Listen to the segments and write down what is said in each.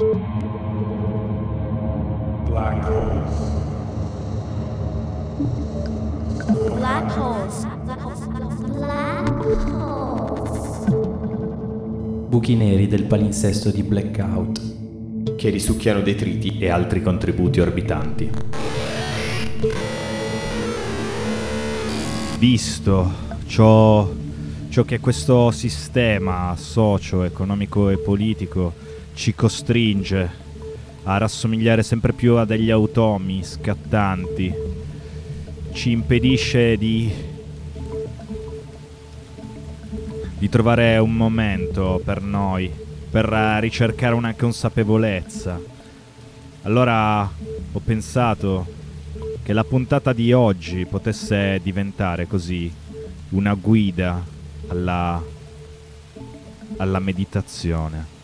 Black holes. Black holes. Black holes. Buchi neri del palinsesto di Blackout. che risucchiano detriti e altri contributi orbitanti. Visto ciò, ciò che questo sistema socio-economico e politico ci costringe a rassomigliare sempre più a degli automi scattanti, ci impedisce di, di trovare un momento per noi, per eh, ricercare una consapevolezza. Allora ho pensato che la puntata di oggi potesse diventare così una guida alla, alla meditazione.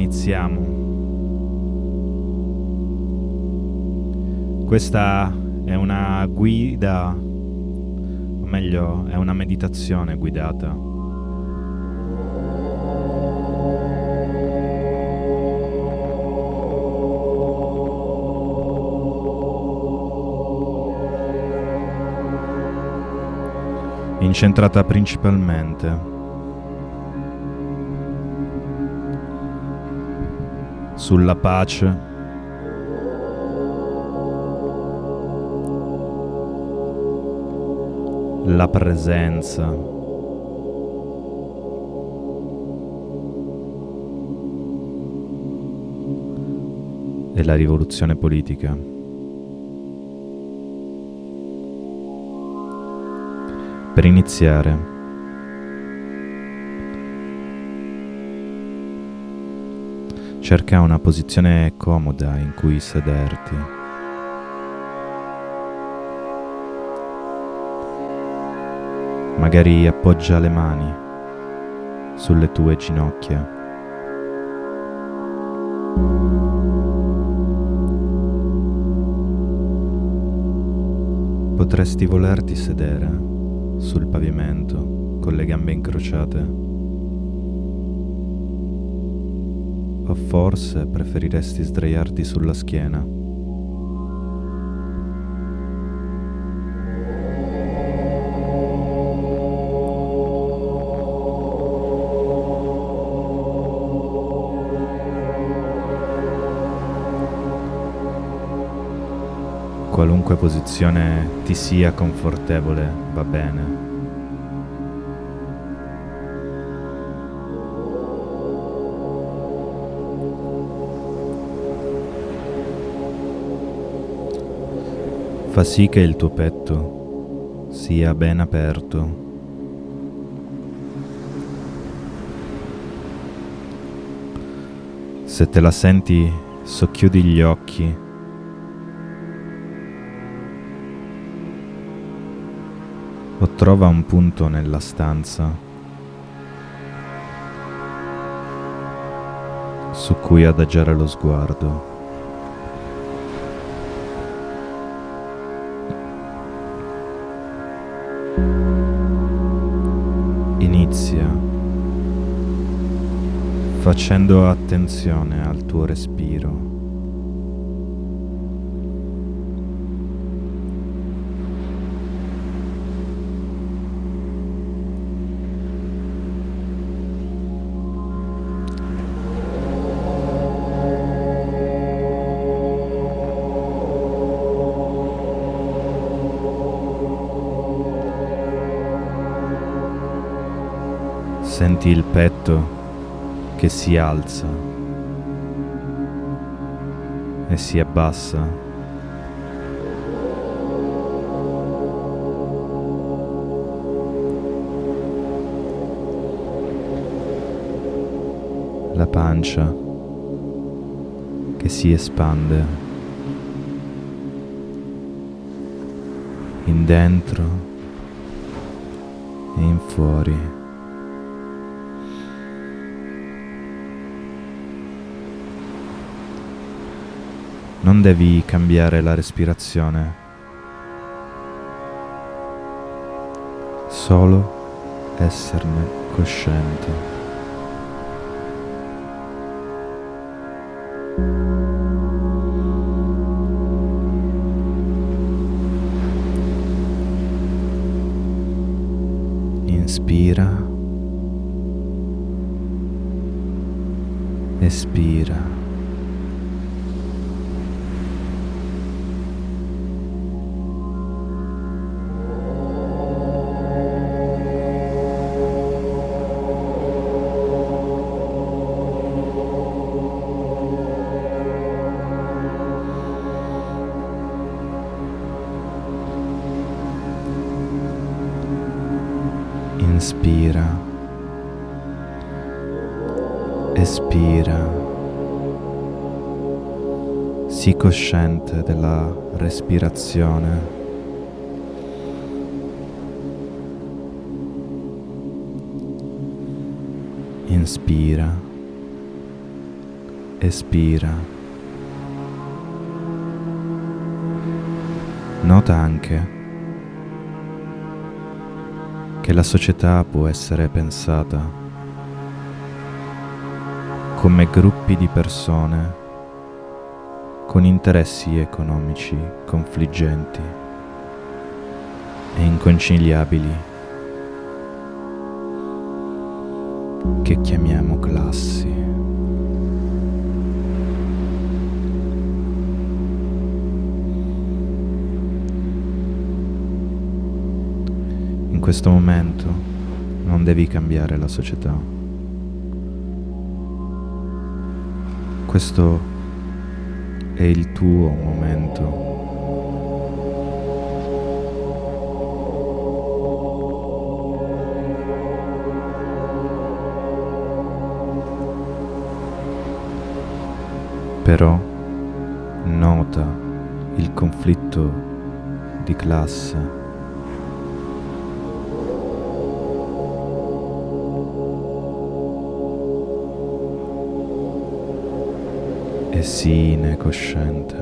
Iniziamo. Questa è una guida, o meglio, è una meditazione guidata. Incentrata principalmente sulla pace la presenza e la rivoluzione politica. Per iniziare, cerca una posizione comoda in cui sederti. Magari appoggia le mani sulle tue ginocchia. Potresti volerti sedere sul pavimento con le gambe incrociate. O forse preferiresti sdraiarti sulla schiena. Qualunque posizione ti sia confortevole va bene. Fa sì che il tuo petto sia ben aperto. Se te la senti, socchiudi gli occhi o trova un punto nella stanza su cui adagiare lo sguardo. Facendo attenzione al tuo respiro. Senti il petto che si alza e si abbassa. la pancia che si espande in dentro e in fuori. Non devi cambiare la respirazione, solo esserne cosciente. Inspira. Espira. Sii cosciente della respirazione. Inspira. Espira. Nota anche che la società può essere pensata come gruppi di persone con interessi economici confliggenti e inconciliabili che chiamiamo classi. In questo momento non devi cambiare la società. Questo è il tuo momento. Però nota il conflitto di classe e sii cosciente.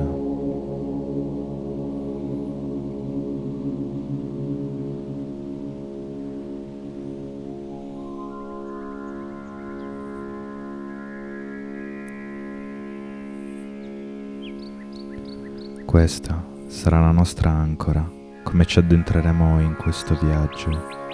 Questa sarà la nostra ancora, come ci addentreremo in questo viaggio.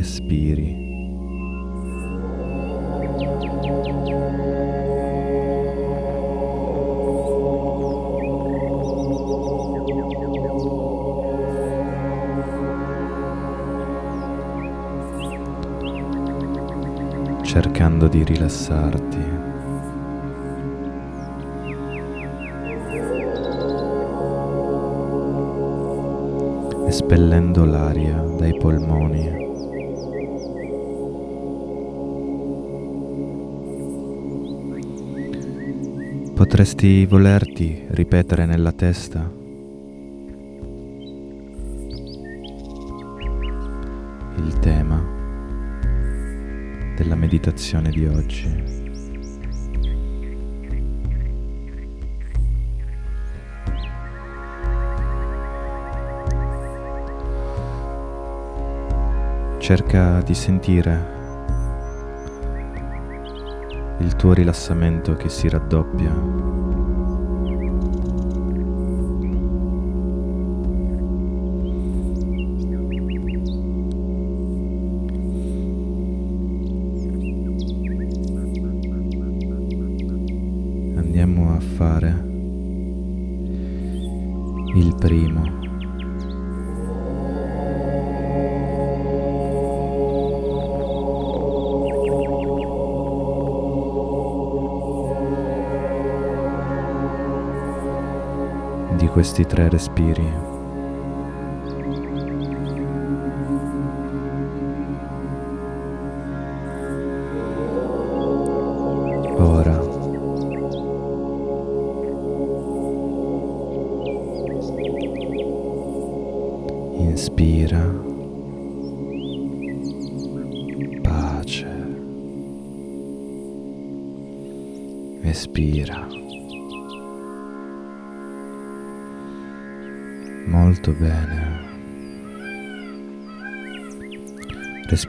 Tre Potresti volerti ripetere nella testa il tema della meditazione di oggi. cerca di sentire il tuo rilassamento che si raddoppia. Andiamo a fare il primo. Di questi tre respiri.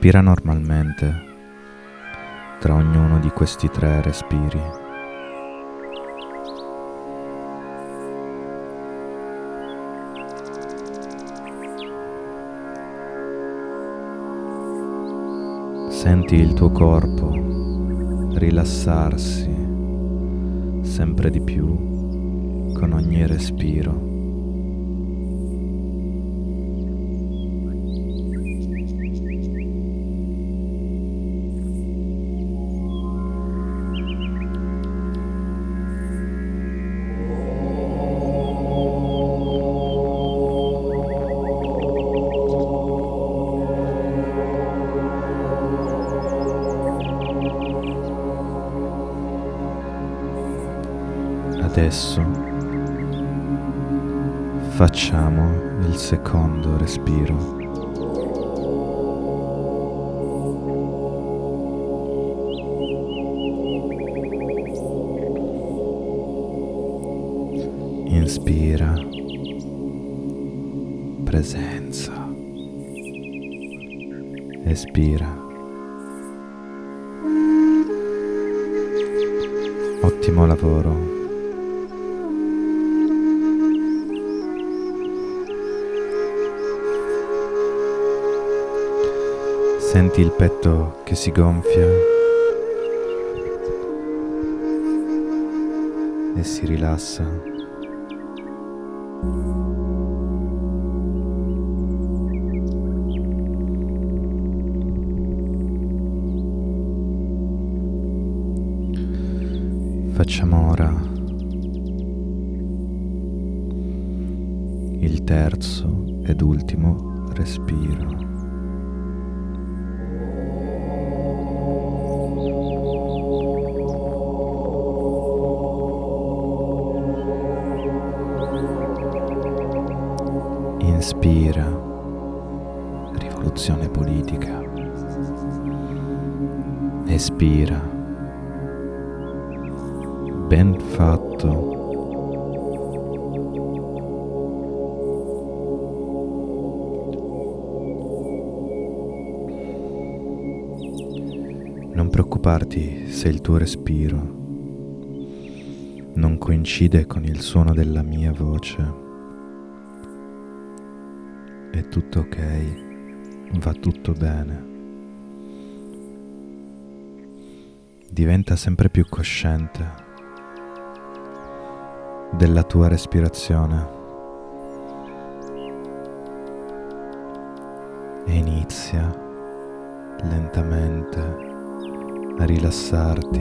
Respira normalmente tra ognuno di questi tre respiri. Senti il tuo corpo rilassarsi sempre di più con ogni respiro. Secondo respiro. Inspira presenza. Espira. Ottimo lavoro. Senti il petto che si gonfia e si rilassa. Facciamo ora il terzo ed ultimo respiro. Espira, ben fatto. Non preoccuparti se il tuo respiro non coincide con il suono della mia voce. È tutto ok, va tutto bene. Diventa sempre più cosciente della tua respirazione e inizia lentamente a rilassarti.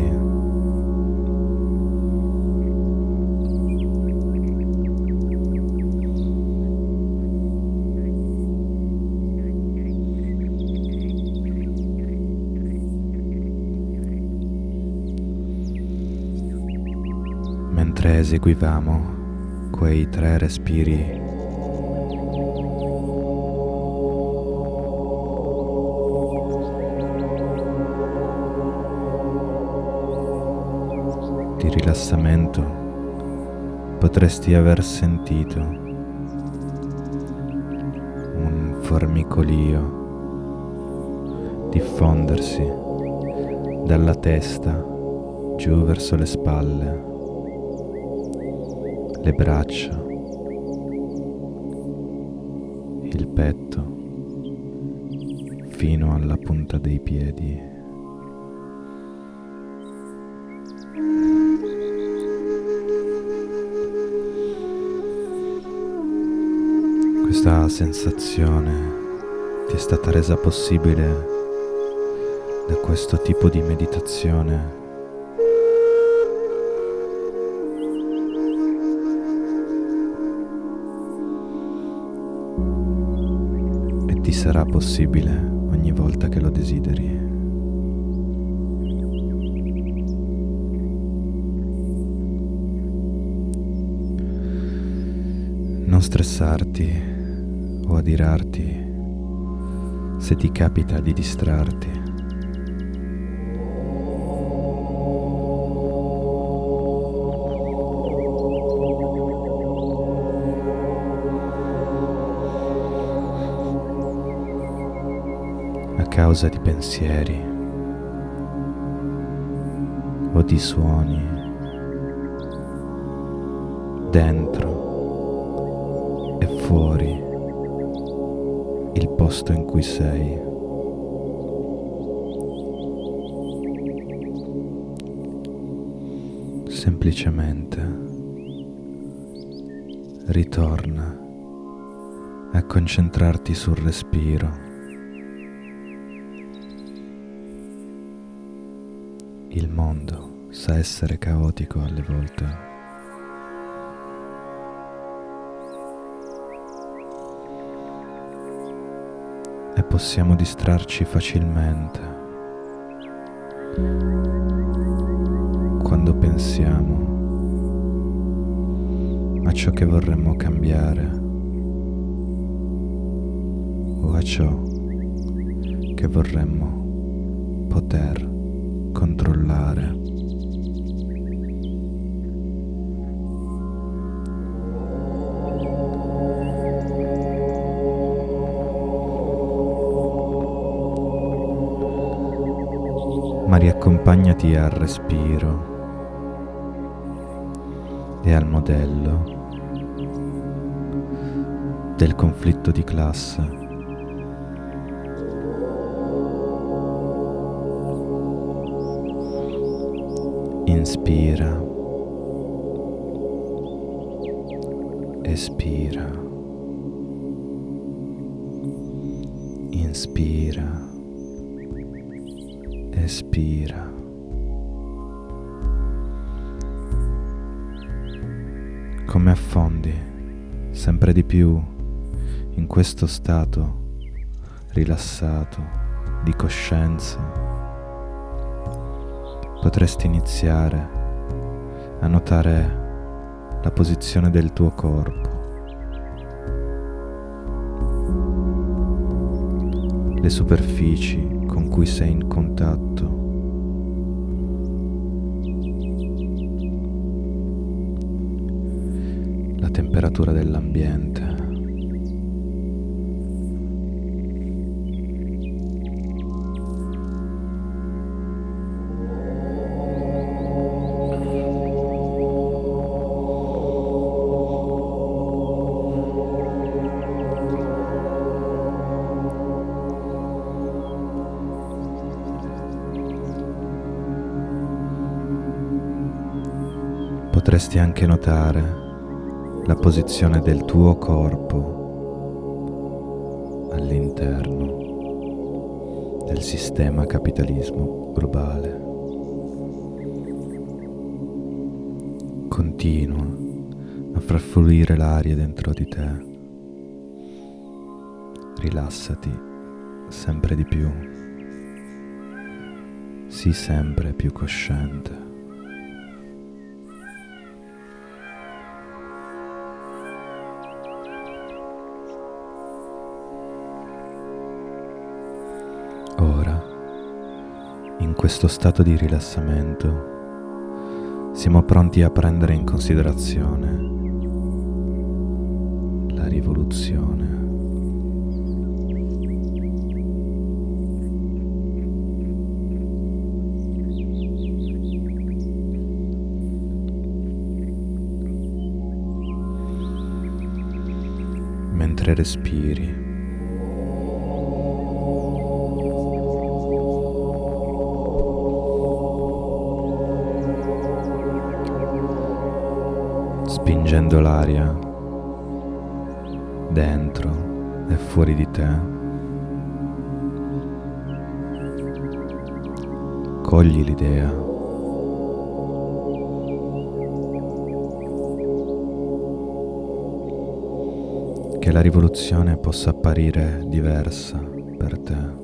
Mentre eseguivamo quei tre respiri. Di rilassamento potresti aver sentito un formicolio diffondersi dalla testa giù verso le spalle, le braccia, il petto fino alla punta dei piedi. Questa sensazione ti è stata resa possibile da questo tipo di meditazione sarà possibile ogni volta che lo desideri. Non stressarti o adirarti se ti capita di distrarti. Causa di pensieri o di suoni dentro e fuori il posto in cui sei. Semplicemente ritorna a concentrarti sul respiro. Mondo sa essere caotico alle volte. e possiamo distrarci facilmente quando pensiamo a ciò che vorremmo cambiare o a ciò che vorremmo poter controllare. Riaccompagnati al respiro e al modello del conflitto di classe. Inspira, espira, inspira espira. Come affondi sempre di più in questo stato rilassato di coscienza, potresti iniziare a notare la posizione del tuo corpo. Le superfici con cui sei in contatto. La temperatura dell'ambiente. Potresti anche notare la posizione del tuo corpo all'interno del sistema capitalismo globale. Continua a far fluire l'aria dentro di te. Rilassati sempre di più. Sii sempre più cosciente. Questo stato di rilassamento, siamo pronti a prendere in considerazione la rivoluzione. Mentre respiri, spingendo l'aria dentro e fuori di te. Cogli l'idea. che la rivoluzione possa apparire diversa per te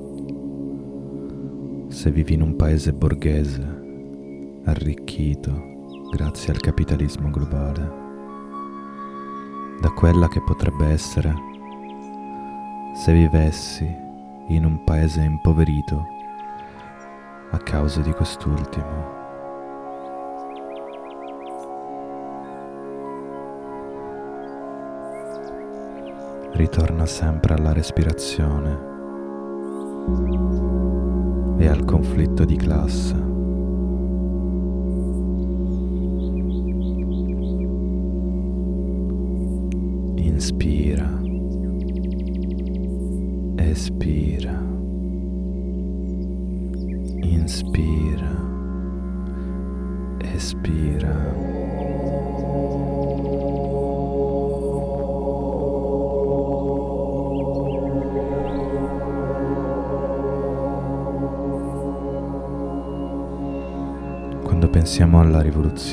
se vivi in un paese borghese arricchito grazie al capitalismo globale, da quella che potrebbe essere se vivessi in un paese impoverito a causa di quest'ultimo. ritorna sempre alla respirazione e al conflitto di classe.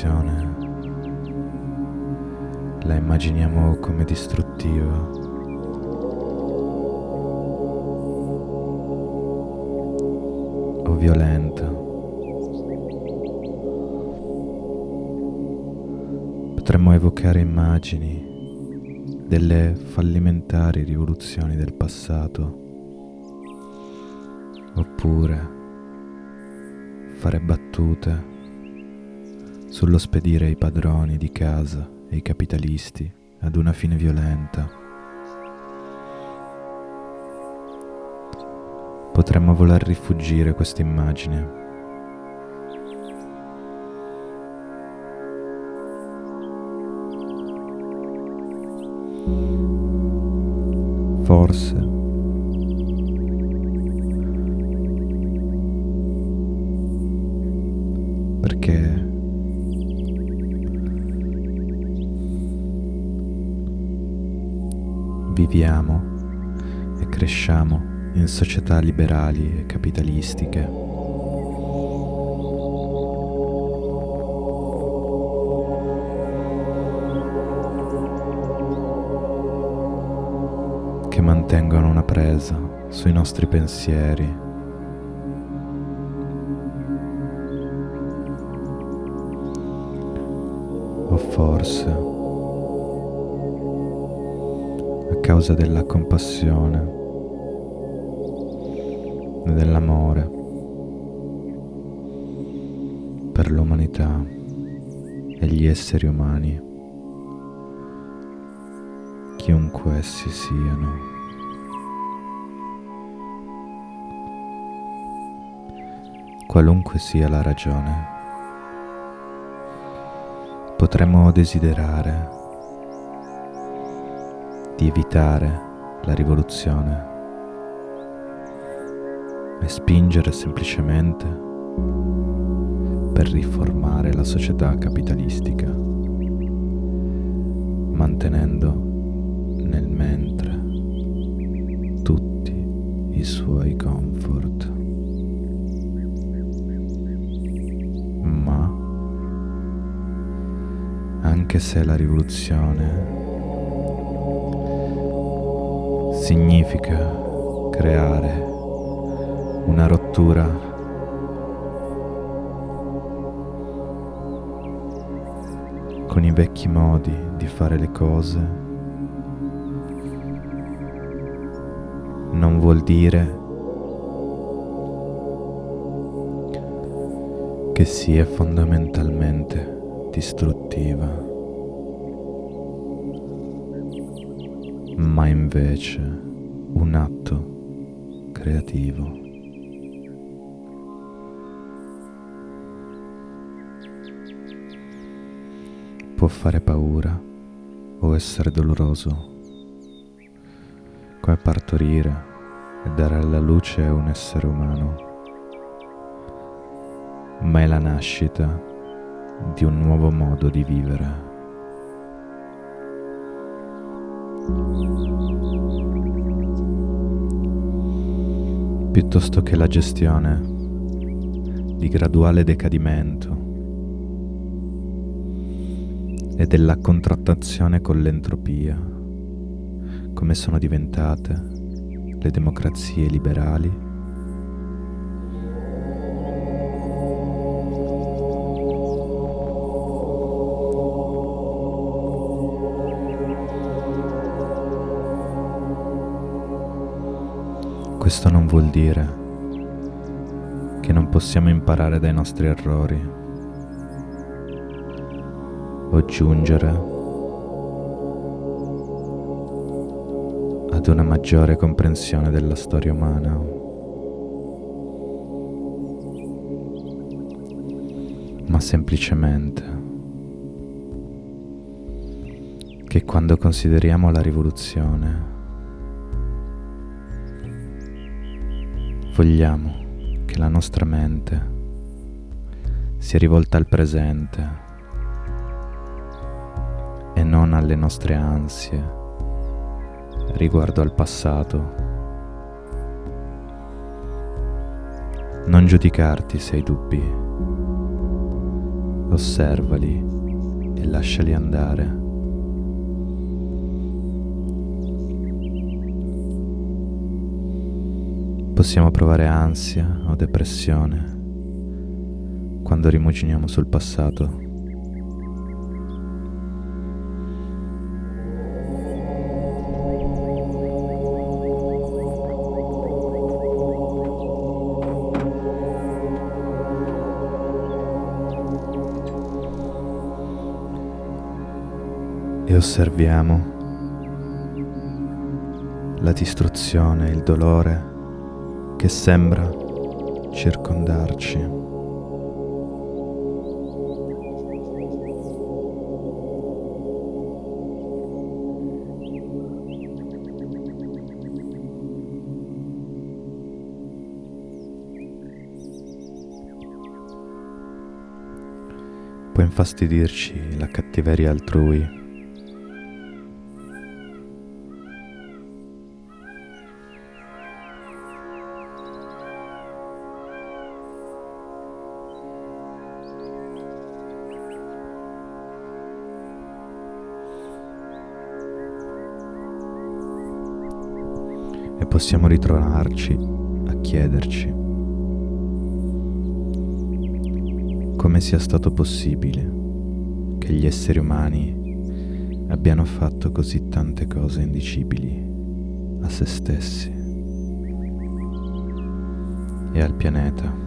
Rivoluzione, la immaginiamo come distruttiva. O violenta. Potremmo evocare immagini delle fallimentari rivoluzioni del passato. Oppure fare battute sullo spedire i padroni di casa e i capitalisti ad una fine violenta. Potremmo voler rifuggire questa immagine. Forse viviamo e cresciamo in società liberali e capitalistiche. che mantengono una presa sui nostri pensieri. O forse causa della compassione e dell'amore per l'umanità e gli esseri umani, chiunque essi siano. Qualunque sia la ragione, potremmo desiderare di evitare la rivoluzione e spingere semplicemente per riformare la società capitalistica, mantenendo nel mentre tutti i suoi comfort. Ma anche se la rivoluzione significa creare una rottura con i vecchi modi di fare le cose non vuol dire che sia fondamentalmente distruttiva. Ma invece un atto creativo. Può fare paura o essere doloroso, come partorire e dare alla luce un essere umano, ma è la nascita di un nuovo modo di vivere. Piuttosto che la gestione di graduale decadimento e della contrattazione con l'entropia, come sono diventate le democrazie liberali Questo non vuol dire che non possiamo imparare dai nostri errori o giungere ad una maggiore comprensione della storia umana. Ma semplicemente che quando consideriamo la rivoluzione Vogliamo che la nostra mente sia rivolta al presente e non alle nostre ansie riguardo al passato. Non giudicarti se hai dubbi, osservali e lasciali andare. Possiamo provare ansia o depressione quando rimuginiamo sul passato. E osserviamo la distruzione, il dolore che sembra circondarci. Può infastidirci la cattiveria altrui possiamo ritrovarci a chiederci come sia stato possibile che gli esseri umani abbiano fatto così tante cose indicibili a se stessi e al pianeta.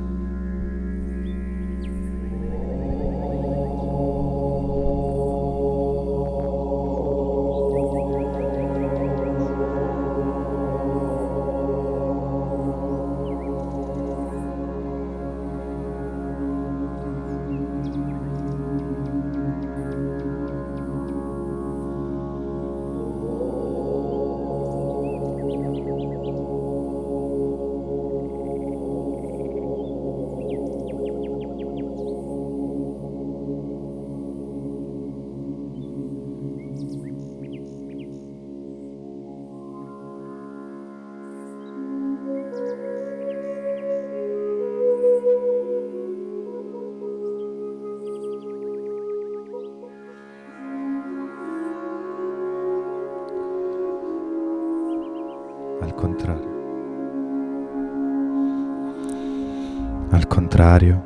Contrario,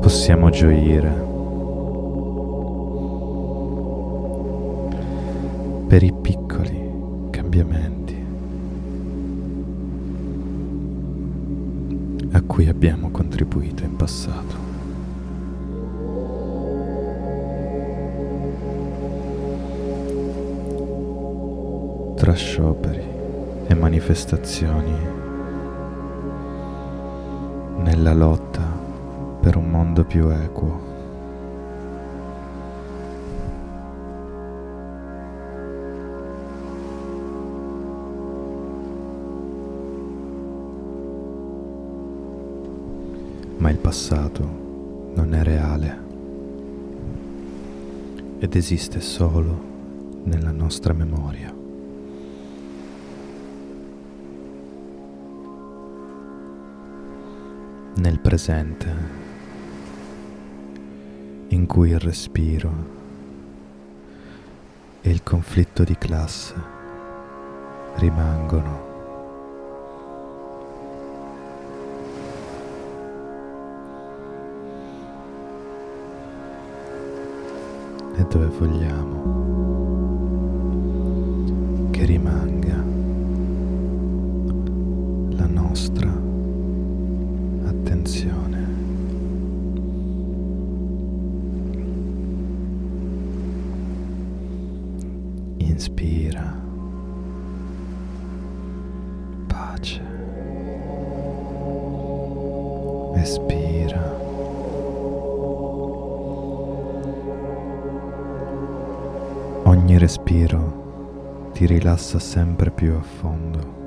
possiamo gioire per i piccoli cambiamenti a cui abbiamo contribuito in passato. Scioperi e manifestazioni nella lotta per un mondo più equo. Ma il passato non è reale. ed esiste solo nella nostra memoria. Nel presente, in cui il respiro e il conflitto di classe rimangono. E dove vogliamo che rimanga la nostra attenzione. Inspira. Pace. Espira. Ogni respiro ti rilassa sempre più a fondo.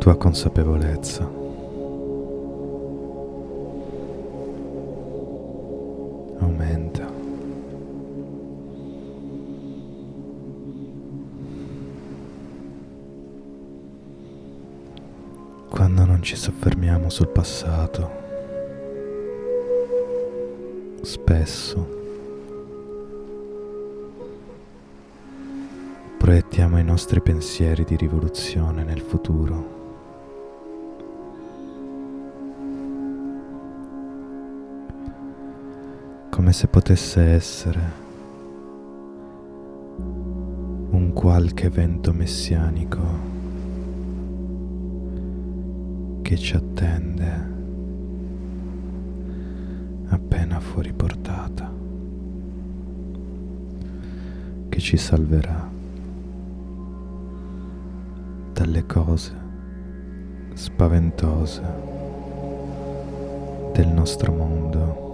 Tua consapevolezza aumenta. Quando non ci soffermiamo sul passato, spesso proiettiamo i nostri pensieri di rivoluzione nel futuro. Come se potesse essere un qualche evento messianico che ci attende appena fuori portata, che ci salverà dalle cose spaventose del nostro mondo.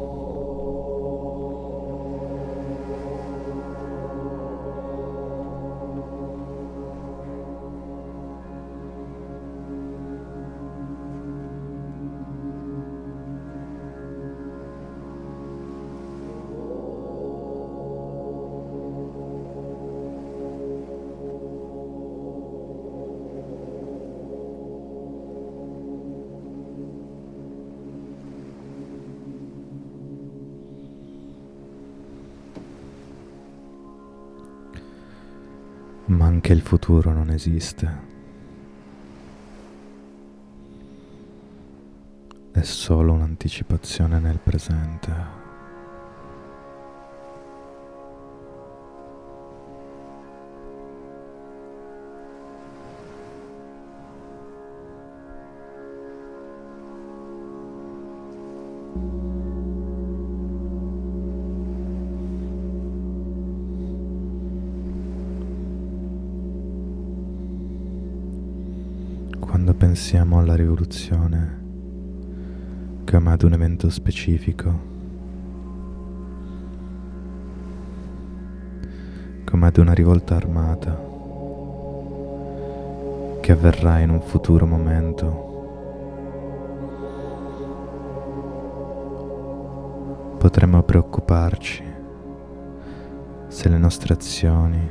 Futuro non esiste. È solo un'anticipazione nel presente. Pensiamo alla rivoluzione come ad un evento specifico, come ad una rivolta armata che avverrà in un futuro momento, potremmo preoccuparci se le nostre azioni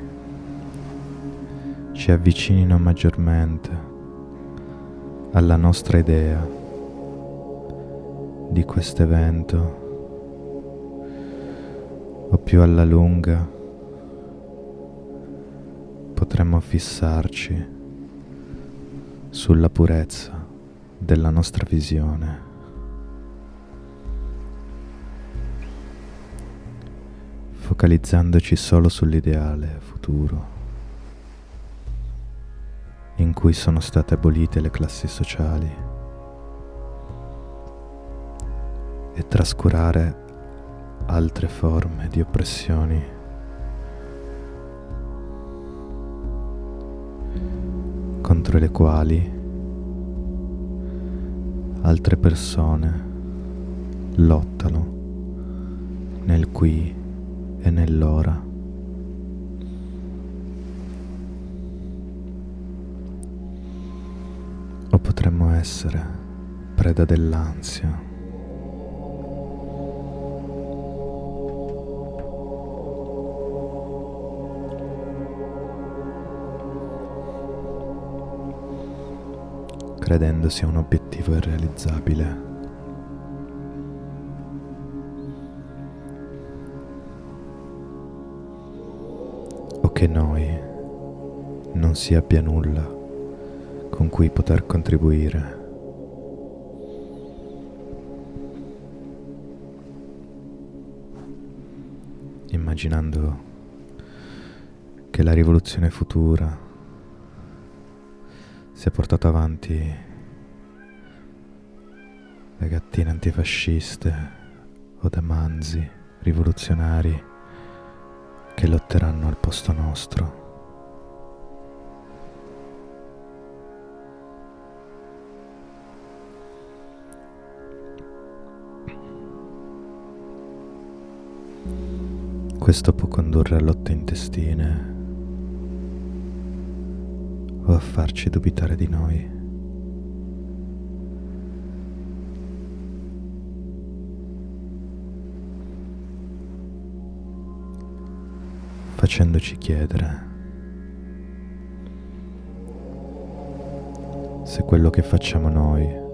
ci avvicinino maggiormente alla nostra idea di questo evento o più alla lunga potremmo fissarci sulla purezza della nostra visione. focalizzandoci solo sull'ideale futuro cui sono state abolite le classi sociali e trascurare altre forme di oppressioni contro le quali altre persone lottano nel qui e nell'ora. Potremmo essere preda dell'ansia. credendo sia un obiettivo irrealizzabile. O che noi non si abbia nulla con cui poter contribuire. Immaginando che la rivoluzione futura sia portata avanti da gattine antifasciste o da manzi rivoluzionari che lotteranno al posto nostro. Questo può condurre a lotte intestine o a farci dubitare di noi. facendoci chiedere se quello che facciamo noi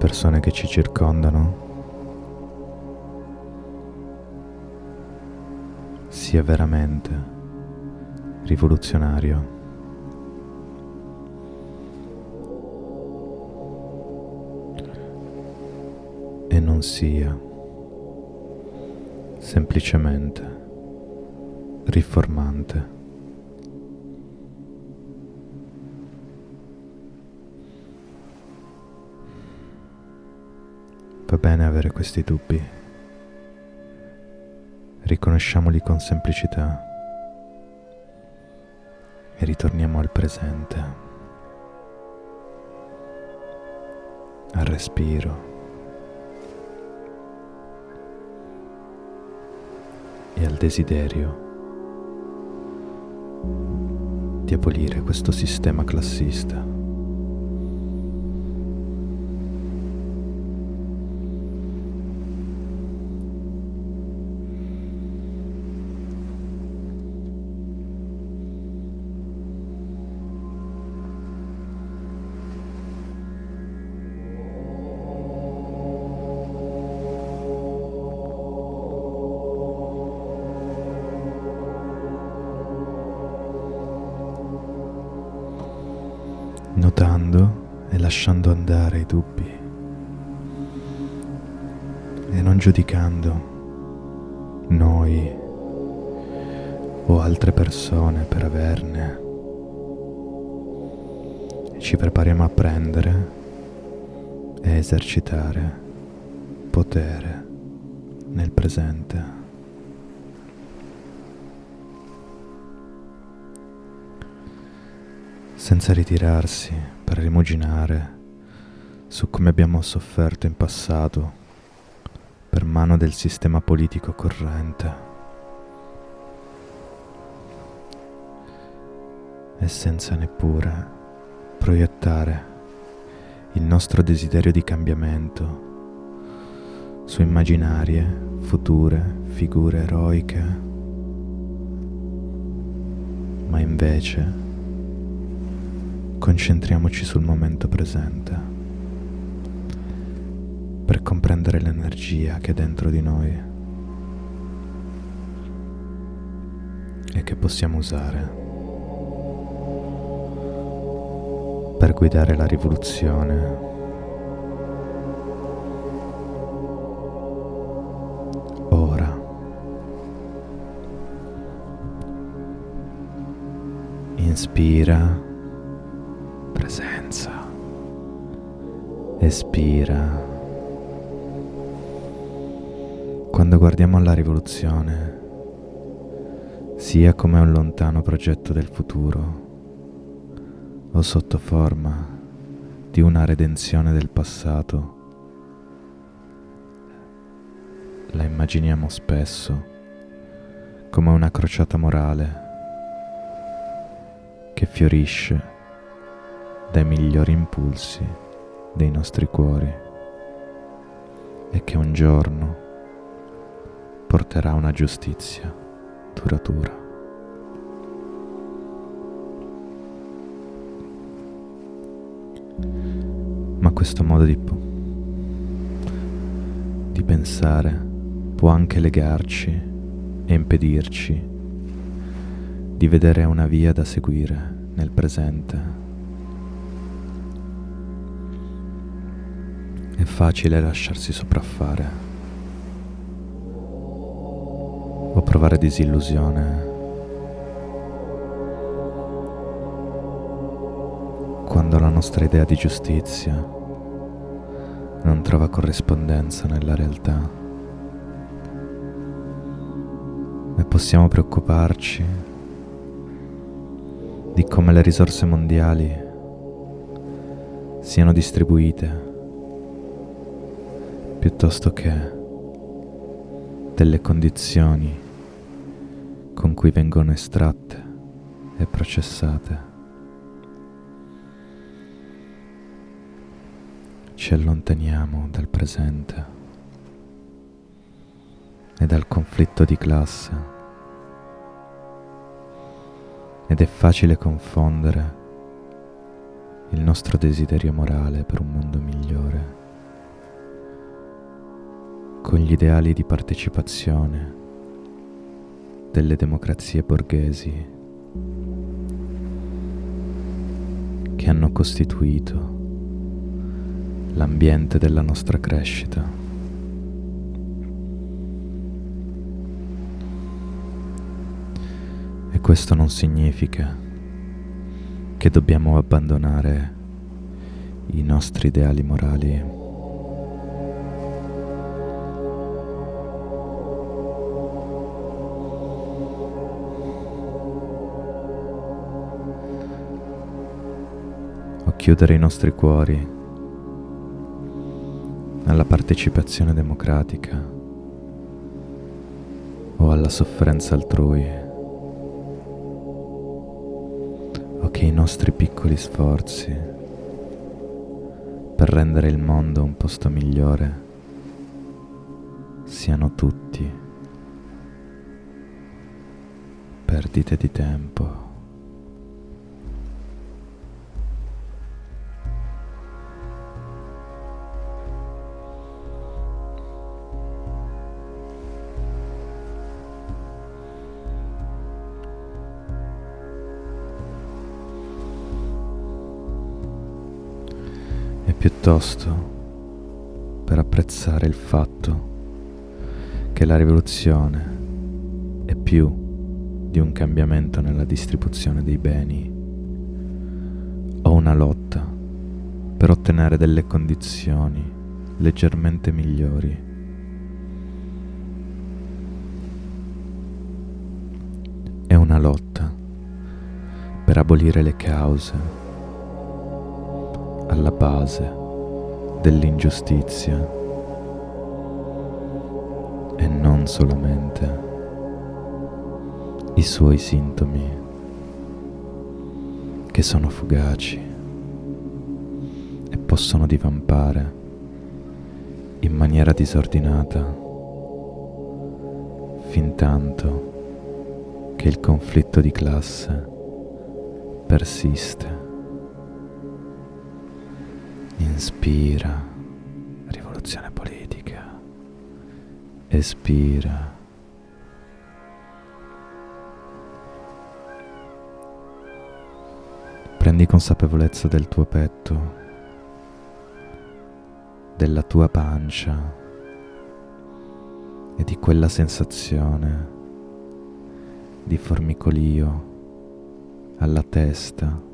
persone che ci circondano sia veramente rivoluzionario. E non sia semplicemente riformante. Va bene avere questi dubbi. Riconosciamoli con semplicità. E ritorniamo al presente, al respiro. E al desiderio di abolire questo sistema classista. Notando e lasciando andare i dubbi e non giudicando noi o altre persone per averne. Ci prepariamo a prendere e esercitare potere nel presente. Senza ritirarsi per rimuginare su come abbiamo sofferto in passato per mano del sistema politico corrente. E senza neppure proiettare il nostro desiderio di cambiamento su immaginarie, future figure eroiche, ma invece concentriamoci sul momento presente per comprendere l'energia che è dentro di noi e che possiamo usare per guidare la rivoluzione ora. Inspira presenza. Espira. Quando guardiamo alla rivoluzione, sia come un lontano progetto del futuro o sotto forma di una redenzione del passato, la immaginiamo spesso come una crociata morale che fiorisce dai migliori impulsi dei nostri cuori e che un giorno porterà una giustizia duratura. Ma questo modo di, di pensare può anche legarci e impedirci di vedere una via da seguire nel presente. È facile lasciarsi sopraffare o provare disillusione quando la nostra idea di giustizia non trova corrispondenza nella realtà. E possiamo preoccuparci di come le risorse mondiali siano distribuite piuttosto che delle condizioni con cui vengono estratte e processate. Ci allontaniamo dal presente e dal conflitto di classe ed è facile confondere il nostro desiderio morale per un mondo migliore con gli ideali di partecipazione delle democrazie borghesi che hanno costituito l'ambiente della nostra crescita. E questo non significa che dobbiamo abbandonare i nostri ideali morali chiudere i nostri cuori alla partecipazione democratica o alla sofferenza altrui o che i nostri piccoli sforzi per rendere il mondo un posto migliore siano tutti perdite di tempo. Piuttosto per apprezzare il fatto che la rivoluzione è più di un cambiamento nella distribuzione dei beni o una lotta per ottenere delle condizioni leggermente migliori. È una lotta per abolire le cause alla base dell'ingiustizia e non solamente i suoi sintomi che sono fugaci e possono divampare in maniera disordinata fin tanto che il conflitto di classe persiste. Inspira, rivoluzione politica. Espira. Prendi consapevolezza del tuo petto, della tua pancia e di quella sensazione di formicolio alla testa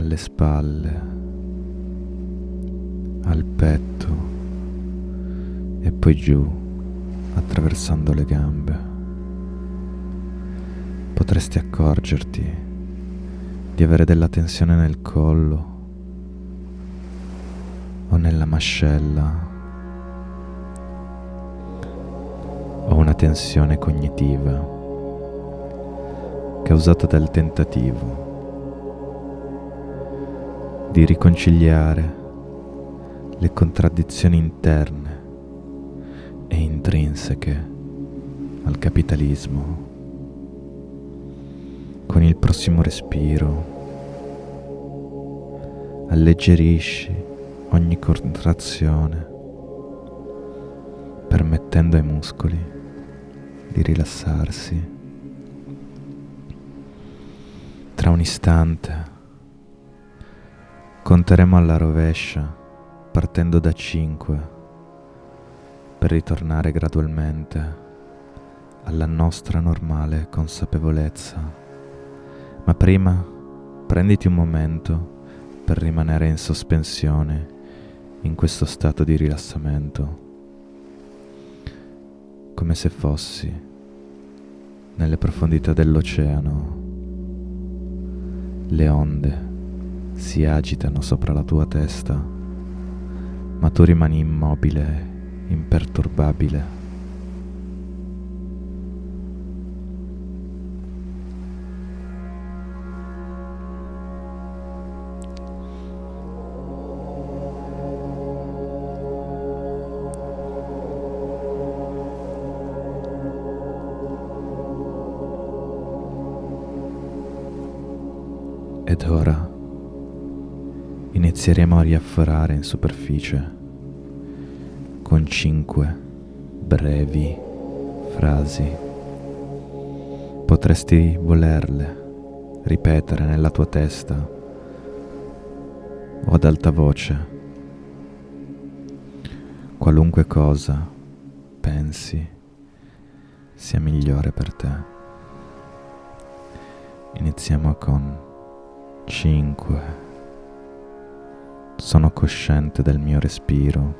alle spalle, al petto e poi giù attraversando le gambe. Potresti accorgerti di avere della tensione nel collo o nella mascella o una tensione cognitiva causato dal tentativo di riconciliare le contraddizioni interne e intrinseche al capitalismo. Con il prossimo respiro alleggerisci ogni contrazione, permettendo ai muscoli di rilassarsi. Tra un istante conteremo alla rovescia partendo da 5 per ritornare gradualmente alla nostra normale consapevolezza. Ma prima prenditi un momento per rimanere in sospensione in questo stato di rilassamento, come se fossi nelle profondità dell'oceano. Le onde si agitano sopra la tua testa, ma tu rimani immobile, imperturbabile. Inizieremo a riafforare in superficie con cinque brevi frasi. Potresti volerle ripetere nella tua testa o ad alta voce. Qualunque cosa pensi sia migliore per te. Iniziamo con 5. Sono cosciente del mio respiro.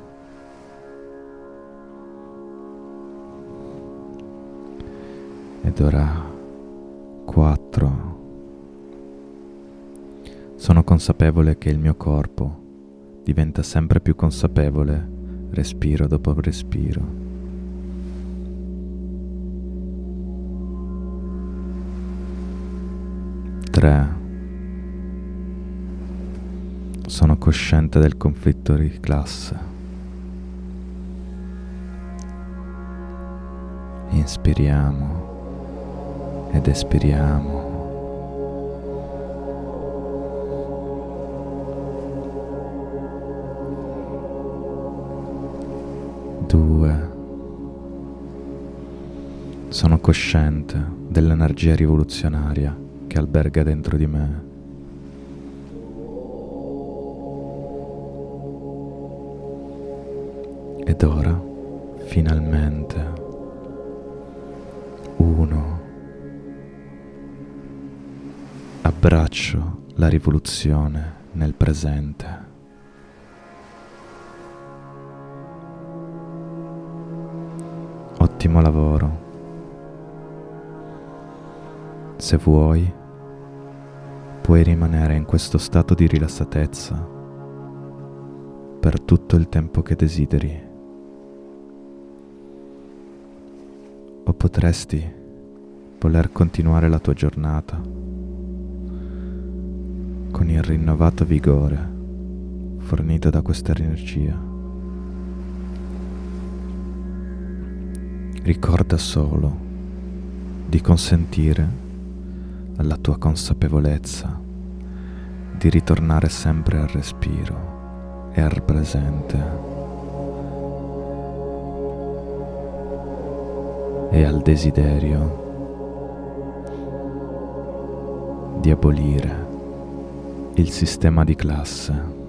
Ed ora 4. Sono consapevole che il mio corpo diventa sempre più consapevole respiro dopo respiro. 3. Sono cosciente del conflitto di classe. Inspiriamo ed espiriamo. Due. Sono cosciente dell'energia rivoluzionaria che alberga dentro di me. Ed ora, finalmente, uno, abbraccio la rivoluzione nel presente. Ottimo lavoro. Se vuoi, puoi rimanere in questo stato di rilassatezza per tutto il tempo che desideri. Potresti voler continuare la tua giornata con il rinnovato vigore fornito da questa energia. Ricorda solo di consentire alla tua consapevolezza di ritornare sempre al respiro e al presente. E al desiderio di abolire il sistema di classe.